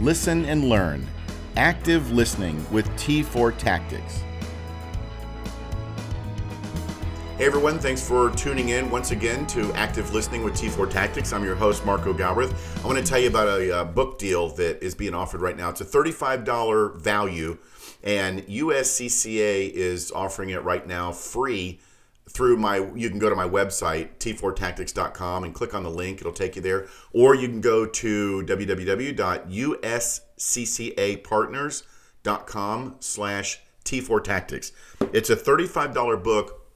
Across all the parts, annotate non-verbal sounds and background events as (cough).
listen, and learn. Active listening with T4 Tactics. Hey everyone, thanks for tuning in once again to Active Listening with T4 Tactics. I'm your host, Marco Galbraith. I want to tell you about a, a, book deal that is being offered right now. It's a $35 value, and USCCA is offering it right now free through my you can go to my website t4tactics.com and click on the link it'll take you there or you can go to www.usccapartners.com slash t4tactics it's a $35 book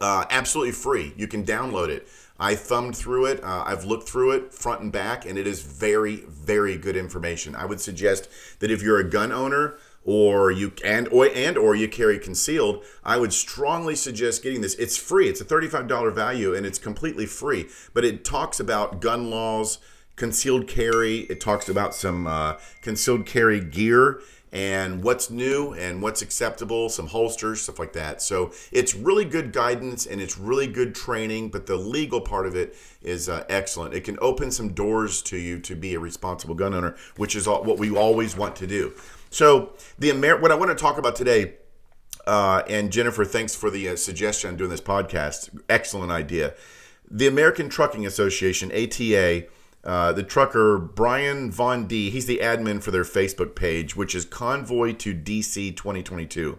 uh, absolutely free. You can download it. I thumbed through it. Uh, I've looked through it front and back, and it is very, very good information. I would suggest that if you're a gun owner or you and or and or you carry concealed, I would strongly suggest getting this. It's free. It's a $35 value, and it's completely free. But it talks about gun laws, concealed carry. It talks about some uh, concealed carry gear and what's new and what's acceptable, some holsters, stuff like that. So it's really good guidance and it's really good training, but the legal part of it is uh, excellent. It can open some doors to you to be a responsible gun owner, which is all, what we always want to do. So the Amer- what I want to talk about today, uh, and Jennifer, thanks for the uh, suggestion on doing this podcast. Excellent idea. The American Trucking Association (ATA) Uh, the trucker Brian Von D, he's the admin for their Facebook page, which is Convoy to DC 2022.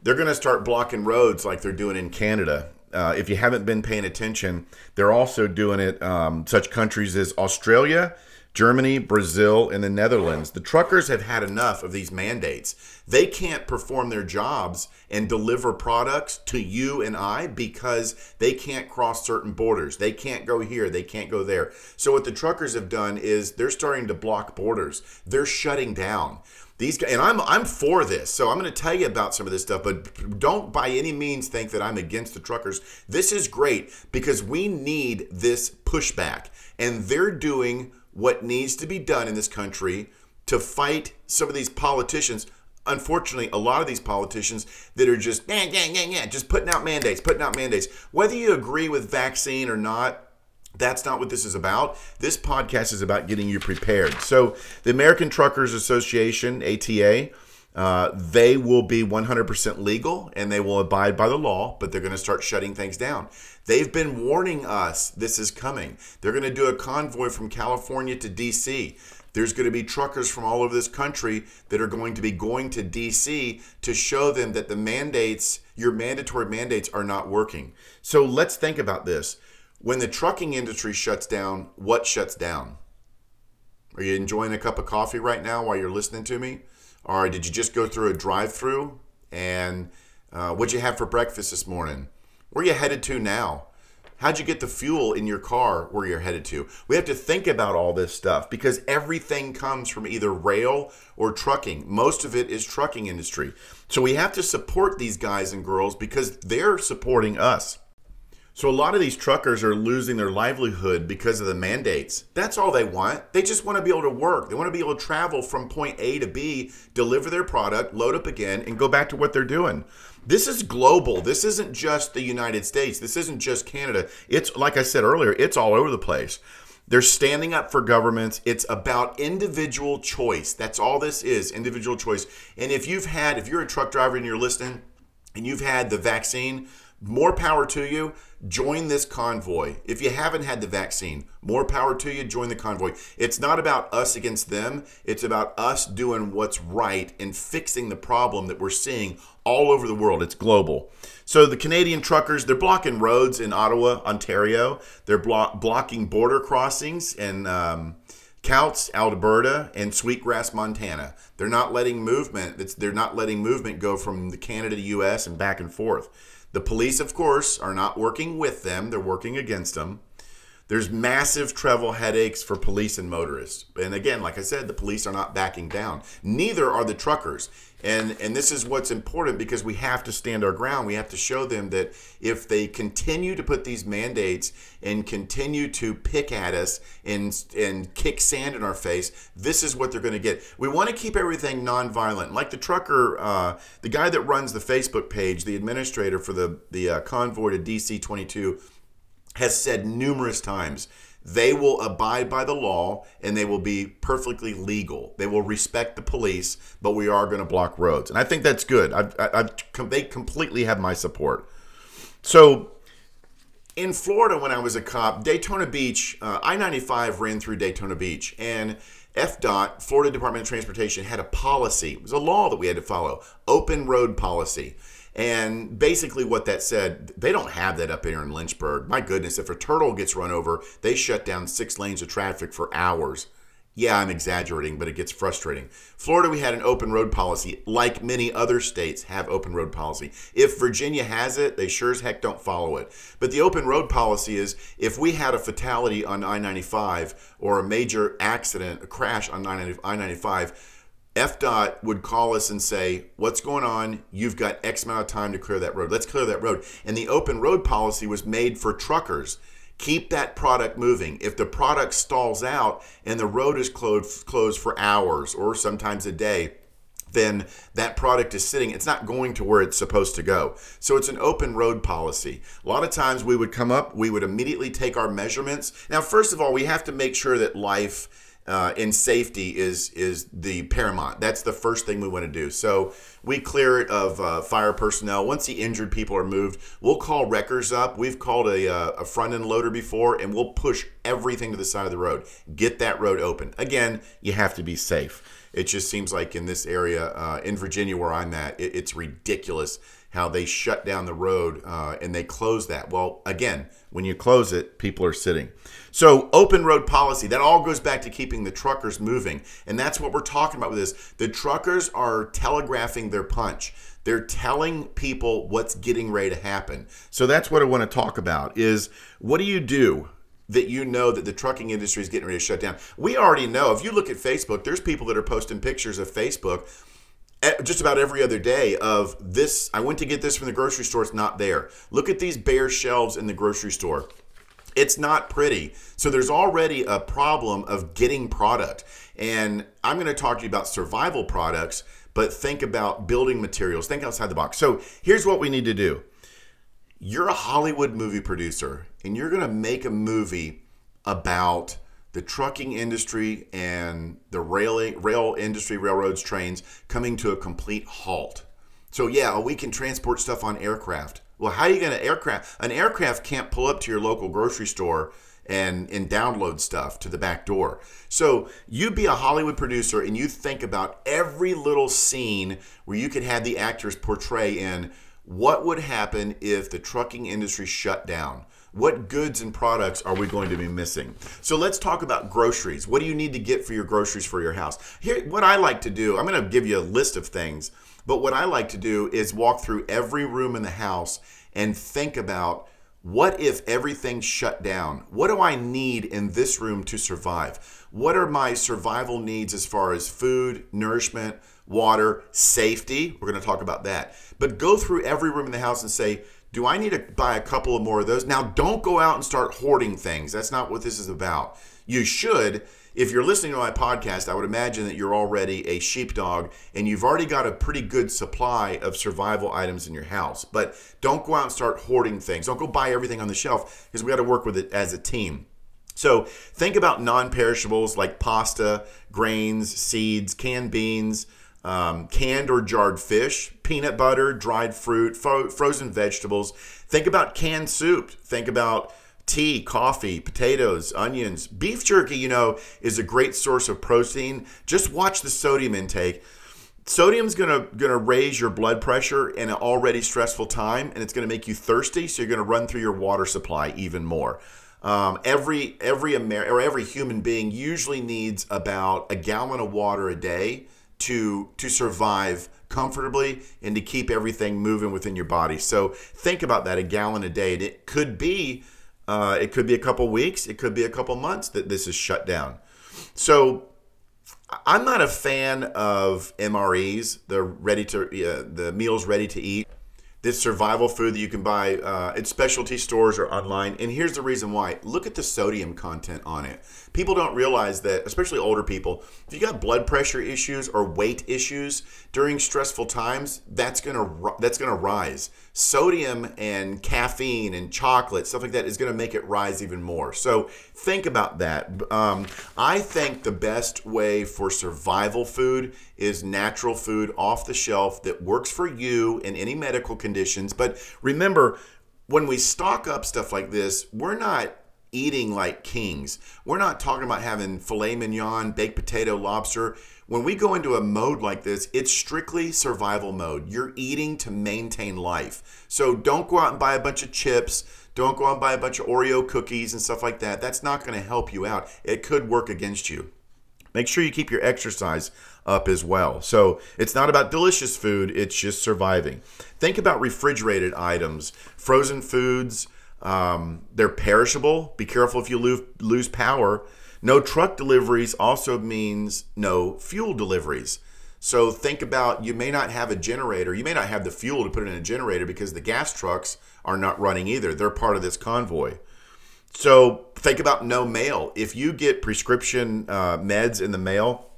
They're going to start blocking roads like they're doing in Canada. Uh, if you haven't been paying attention, they're also doing it um, such countries as Australia, Germany, Brazil, and the Netherlands. The truckers have had enough of these mandates. They can't perform their jobs and deliver products to you and I because they can't cross certain borders. They can't go here, they can't go there. So, what the truckers have done is they're starting to block borders, they're shutting down. These guys, and I'm I'm for this, so I'm going to tell you about some of this stuff. But don't by any means think that I'm against the truckers. This is great because we need this pushback, and they're doing what needs to be done in this country to fight some of these politicians. Unfortunately, a lot of these politicians that are just yeah, yeah, yeah, yeah, just putting out mandates, putting out mandates. Whether you agree with vaccine or not, that's not what this is about. This podcast is about getting you prepared. So, the American Truckers Association, ATA, uh, they will be 100% legal and they will abide by the law, but they're going to start shutting things down. They've been warning us this is coming. They're going to do a convoy from California to DC. There's going to be truckers from all over this country that are going to be going to DC to show them that the mandates, your mandatory mandates, are not working. So let's think about this. When the trucking industry shuts down, what shuts down? Are you enjoying a cup of coffee right now while you're listening to me? Or did you just go through a drive through? And uh, what'd you have for breakfast this morning? Where are you headed to now? How'd you get the fuel in your car where you're headed to? We have to think about all this stuff because everything comes from either rail or trucking. Most of it is trucking industry. So we have to support these guys and girls because they're supporting us. So a lot of these truckers are losing their livelihood because of the mandates. That's all they want. They just want to be able to work. They want to be able to travel from point A to B, deliver their product, load up again, and go back to what they're doing. This is global. This isn't just the United States. This isn't just Canada. It's like I said earlier, it's all over the place. They're standing up for governments. It's about individual choice. That's all this is, individual choice. And if you've had, if you're a truck driver and you're listening and you've had the vaccine, more power to you. Join this convoy. If you haven't had the vaccine, more power to you. Join the convoy. It's not about us against them, it's about us doing what's right and fixing the problem that we're seeing all over the world. It's global. So the Canadian truckers, they're blocking roads in Ottawa, Ontario. They're blo- blocking border crossings in um, Coutts, Alberta, and Sweetgrass, Montana. They're not letting movement. they're not letting movement go from the Canada to U.S. and back and forth. The police, of course, are not working with them, they're working against them. There's massive travel headaches for police and motorists. And again, like I said, the police are not backing down. Neither are the truckers. And and this is what's important because we have to stand our ground. We have to show them that if they continue to put these mandates and continue to pick at us and and kick sand in our face, this is what they're going to get. We want to keep everything nonviolent. Like the trucker, uh, the guy that runs the Facebook page, the administrator for the the uh, convoy to DC 22, has said numerous times they will abide by the law and they will be perfectly legal. They will respect the police, but we are going to block roads. And I think that's good. I've, I've, they completely have my support. So in Florida, when I was a cop, Daytona Beach, uh, I 95 ran through Daytona Beach. And FDOT, Florida Department of Transportation, had a policy. It was a law that we had to follow open road policy. And basically, what that said, they don't have that up here in Lynchburg. My goodness, if a turtle gets run over, they shut down six lanes of traffic for hours. Yeah, I'm exaggerating, but it gets frustrating. Florida, we had an open road policy, like many other states have open road policy. If Virginia has it, they sure as heck don't follow it. But the open road policy is if we had a fatality on I 95 or a major accident, a crash on I 95, FDOT would call us and say, What's going on? You've got X amount of time to clear that road. Let's clear that road. And the open road policy was made for truckers. Keep that product moving. If the product stalls out and the road is closed, closed for hours or sometimes a day, then that product is sitting, it's not going to where it's supposed to go. So it's an open road policy. A lot of times we would come up, we would immediately take our measurements. Now, first of all, we have to make sure that life uh, and safety is is the paramount. That's the first thing we want to do. So we clear it of uh, fire personnel. Once the injured people are moved, we'll call wreckers up. We've called a, uh, a front end loader before, and we'll push everything to the side of the road. Get that road open. Again, you have to be safe. It just seems like in this area, uh, in Virginia where I'm at, it, it's ridiculous how they shut down the road uh, and they close that. Well, again, when you close it, people are sitting. So, open road policy, that all goes back to keeping the truckers moving. And that's what we're talking about with this. The truckers are telegraphing their punch. They're telling people what's getting ready to happen. So that's what I want to talk about is what do you do that you know that the trucking industry is getting ready to shut down? We already know. If you look at Facebook, there's people that are posting pictures of Facebook just about every other day of this i went to get this from the grocery store it's not there. Look at these bare shelves in the grocery store. It's not pretty. So there's already a problem of getting product. And i'm going to talk to you about survival products but think about building materials. Think outside the box. So here's what we need to do. You're a hollywood movie producer and you're going to make a movie about the trucking industry and the rail, rail industry, railroads, trains coming to a complete halt. So yeah, we can transport stuff on aircraft. Well, how are you going to aircraft? An aircraft can't pull up to your local grocery store and and download stuff to the back door. So you be a Hollywood producer and you think about every little scene where you could have the actors portray in what would happen if the trucking industry shut down what goods and products are we going to be missing? So let's talk about groceries. What do you need to get for your groceries for your house? Here, what I like to do, I'm going to give you a list of things, but what I like to do is walk through every room in the house and think about what if everything shut down? What do I need in this room to survive? What are my survival needs as far as food, nourishment, water, safety? We're going to talk about that. But go through every room in the house and say, do I need to buy a couple of more of those? Now, don't go out and start hoarding things. That's not what this is about. You should. If you're listening to my podcast, I would imagine that you're already a sheepdog and you've already got a pretty good supply of survival items in your house. But don't go out and start hoarding things. Don't go buy everything on the shelf because we got to work with it as a team. So think about non perishables like pasta, grains, seeds, canned beans, um, canned or jarred fish, peanut butter, dried fruit, fro- frozen vegetables. Think about canned soup. Think about tea, coffee, potatoes, onions. Beef jerky, you know, is a great source of protein. Just watch the sodium intake. Sodium's gonna gonna raise your blood pressure in an already stressful time, and it's gonna make you thirsty. So you're gonna run through your water supply even more. Um, every every Amer- or every human being usually needs about a gallon of water a day to to survive comfortably and to keep everything moving within your body. So think about that a gallon a day. And it could be Uh, it could be a couple weeks. It could be a couple months that this is shut down. So I'm not a fan of MREs, the ready to uh, the meals ready to eat. This survival food that you can buy uh, at specialty stores or online. And here's the reason why. Look at the sodium content on it. People don't realize that, especially older people, if you got blood pressure issues or weight issues during stressful times, that's gonna that's gonna rise. Sodium and caffeine and chocolate stuff like that is gonna make it rise even more. So think about that. Um, I think the best way for survival food is natural food off the shelf that works for you in any medical conditions. But remember, when we stock up stuff like this, we're not eating like kings. We're not talking about having filet mignon, baked potato, lobster. When we go into a mode like this, it's strictly survival mode. You're eating to maintain life. So don't go out and buy a bunch of chips. Don't go out and buy a bunch of Oreo cookies and stuff like that. That's not going to help you out. It could work against you. Make sure you keep your exercise up as well. So it's not about delicious food, it's just surviving. Think about refrigerated items, frozen foods, um, they're perishable. Be careful if you lose, lose power. No truck deliveries also means no fuel deliveries. So think about you may not have a generator. You may not have the fuel to put in a generator because the gas trucks are not running either. They're part of this convoy. So think about no mail. If you get prescription uh, meds in the mail,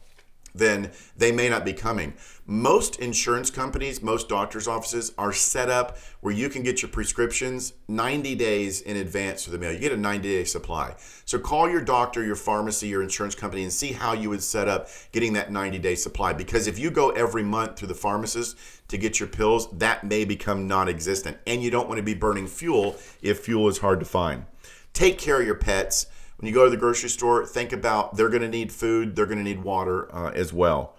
then they may not be coming. Most insurance companies, most doctors' offices are set up where you can get your prescriptions 90 days in advance through the mail. You get a 90 day supply. So call your doctor, your pharmacy, your insurance company and see how you would set up getting that 90 day supply. Because if you go every month through the pharmacist to get your pills, that may become non existent. And you don't want to be burning fuel if fuel is hard to find. Take care of your pets when you go to the grocery store, think about they're going to need food, they're going to need water uh, as well.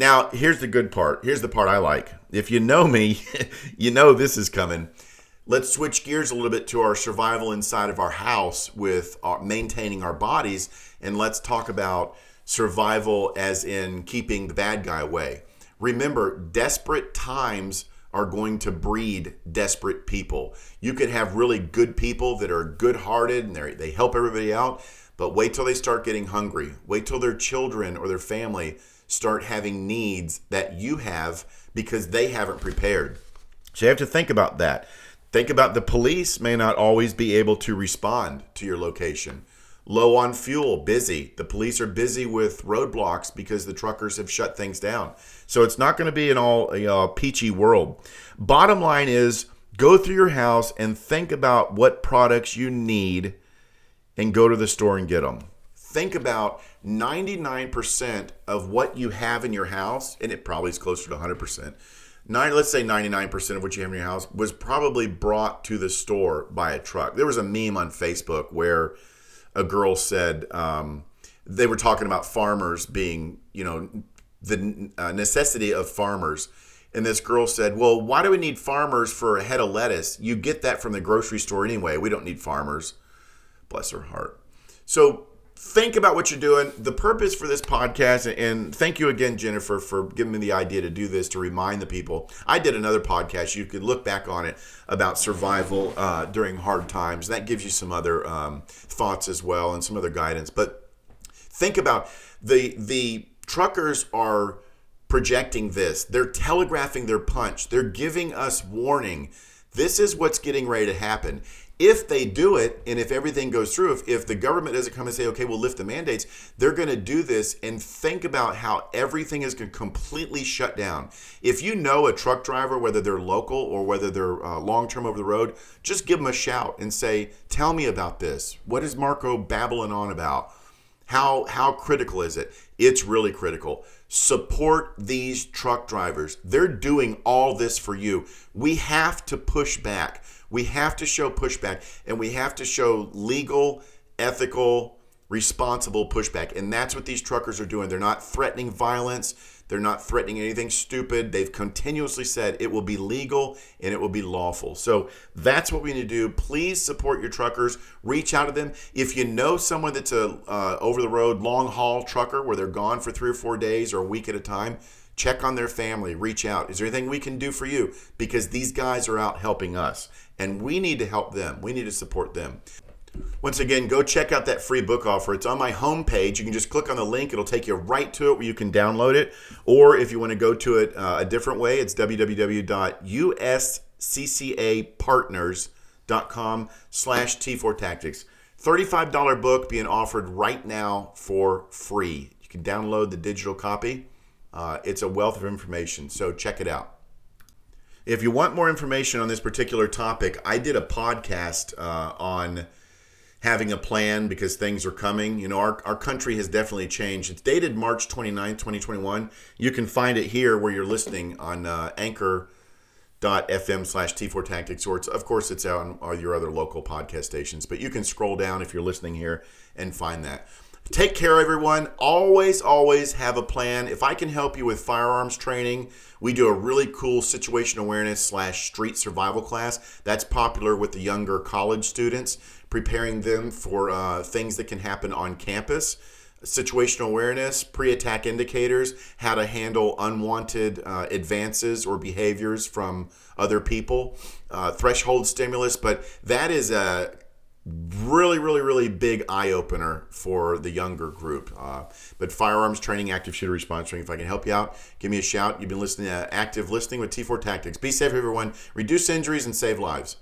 Now, here's the good part. Here's the part I like. If you know me, (laughs) you know this is coming. Let's switch gears a little bit to our survival inside of our house with our, maintaining our bodies, and let's talk about survival as in keeping the bad guy away. Remember, desperate times are going to breed desperate people. You could have really good people that are good hearted and they help everybody out, but wait till they start getting hungry. Wait till their children or their family start having needs that you have because they haven't prepared. So you have to think about that. Think about the police may not always be able to respond to your location low on fuel, busy. The police are busy with roadblocks because the truckers have shut things down. So it's not going to be an all you know, peachy world. Bottom line is go through your house and think about what products you need and go to the store and get them. Think about 99% of what you have in your house, and it probably is closer to 100%. Nine, let's say 99% of what you have in your house was probably brought to the store by a truck. There was a meme on Facebook where a girl said um, they were talking about farmers being, you know, the uh, necessity of farmers. And this girl said, Well, why do we need farmers for a head of lettuce? You get that from the grocery store anyway. We don't need farmers. Bless her heart. So think about what you're doing. The purpose for this podcast, and thank you again, Jennifer, for giving me the idea to do this to remind the people. I did another podcast. You could look back on it about survival uh, during hard times. That gives you some other um, thoughts as well and some other guidance. But think about the the truckers are projecting this. They're telegraphing their punch. They're giving us warning. This is what's getting ready to happen. If they do it and if everything goes through if, if the government doesn't come and say okay we'll lift the mandates they're going to do this and think about how everything is going to completely shut down. If you know a truck driver whether they're local or whether they're uh, long term over the road just give them a shout and say tell me about this. What is marco babbling on about? How how critical is it? It's really critical support these truck drivers they're doing all this for you we have to push back we have to show pushback and we have to show legal, ethical, responsible pushback. And that's what these truckers are doing. They're not threatening violence. They're not threatening anything stupid. They've continuously said it will be legal and it will be lawful. So that's what we need to do. Please support your truckers. Reach out to them. If you know someone that's a uh, over the road long haul trucker where they're gone for three or four days or a week at a time, check on their family, reach out. Is there anything we can do for you? Because these guys are out helping us, and we need to help them. We need to support them. Once again, go check out that free book offer. It's on my homepage. You can just click on the link, it'll take you right to it where you can download it. Or if you want to go to it uh, a different way, it's www.usccapartners.com slash T4 Tactics. $35 book being offered right now for free. You can download the digital copy. Uh, it's a wealth of information, so check it out. If you want more information on this particular topic, I did a podcast uh, on having a plan because things are coming. You know, our, our country has definitely changed. It's dated March 29, 2021. You can find it here where you're listening on uh, anchor.fm slash T4 Tactics, or it's, of course, it's out on all your other local podcast stations. But you can scroll down if you're listening here and find that. Take care, everyone. Always, always have a plan. If I can help you with firearms training, we do a really cool situation awareness slash street survival class. That's popular with the younger college students, preparing them for uh, things that can happen on campus. Situational awareness, pre attack indicators, how to handle unwanted uh, advances or behaviors from other people, uh, threshold stimulus. But that is a really, really, really big eye opener for the younger group. Uh, but firearms training, active shooter response training. If I can help you out, give me a shout. You've been listening to Active Listening with T4 Tactics. Be safe, everyone. Reduce injuries and save lives.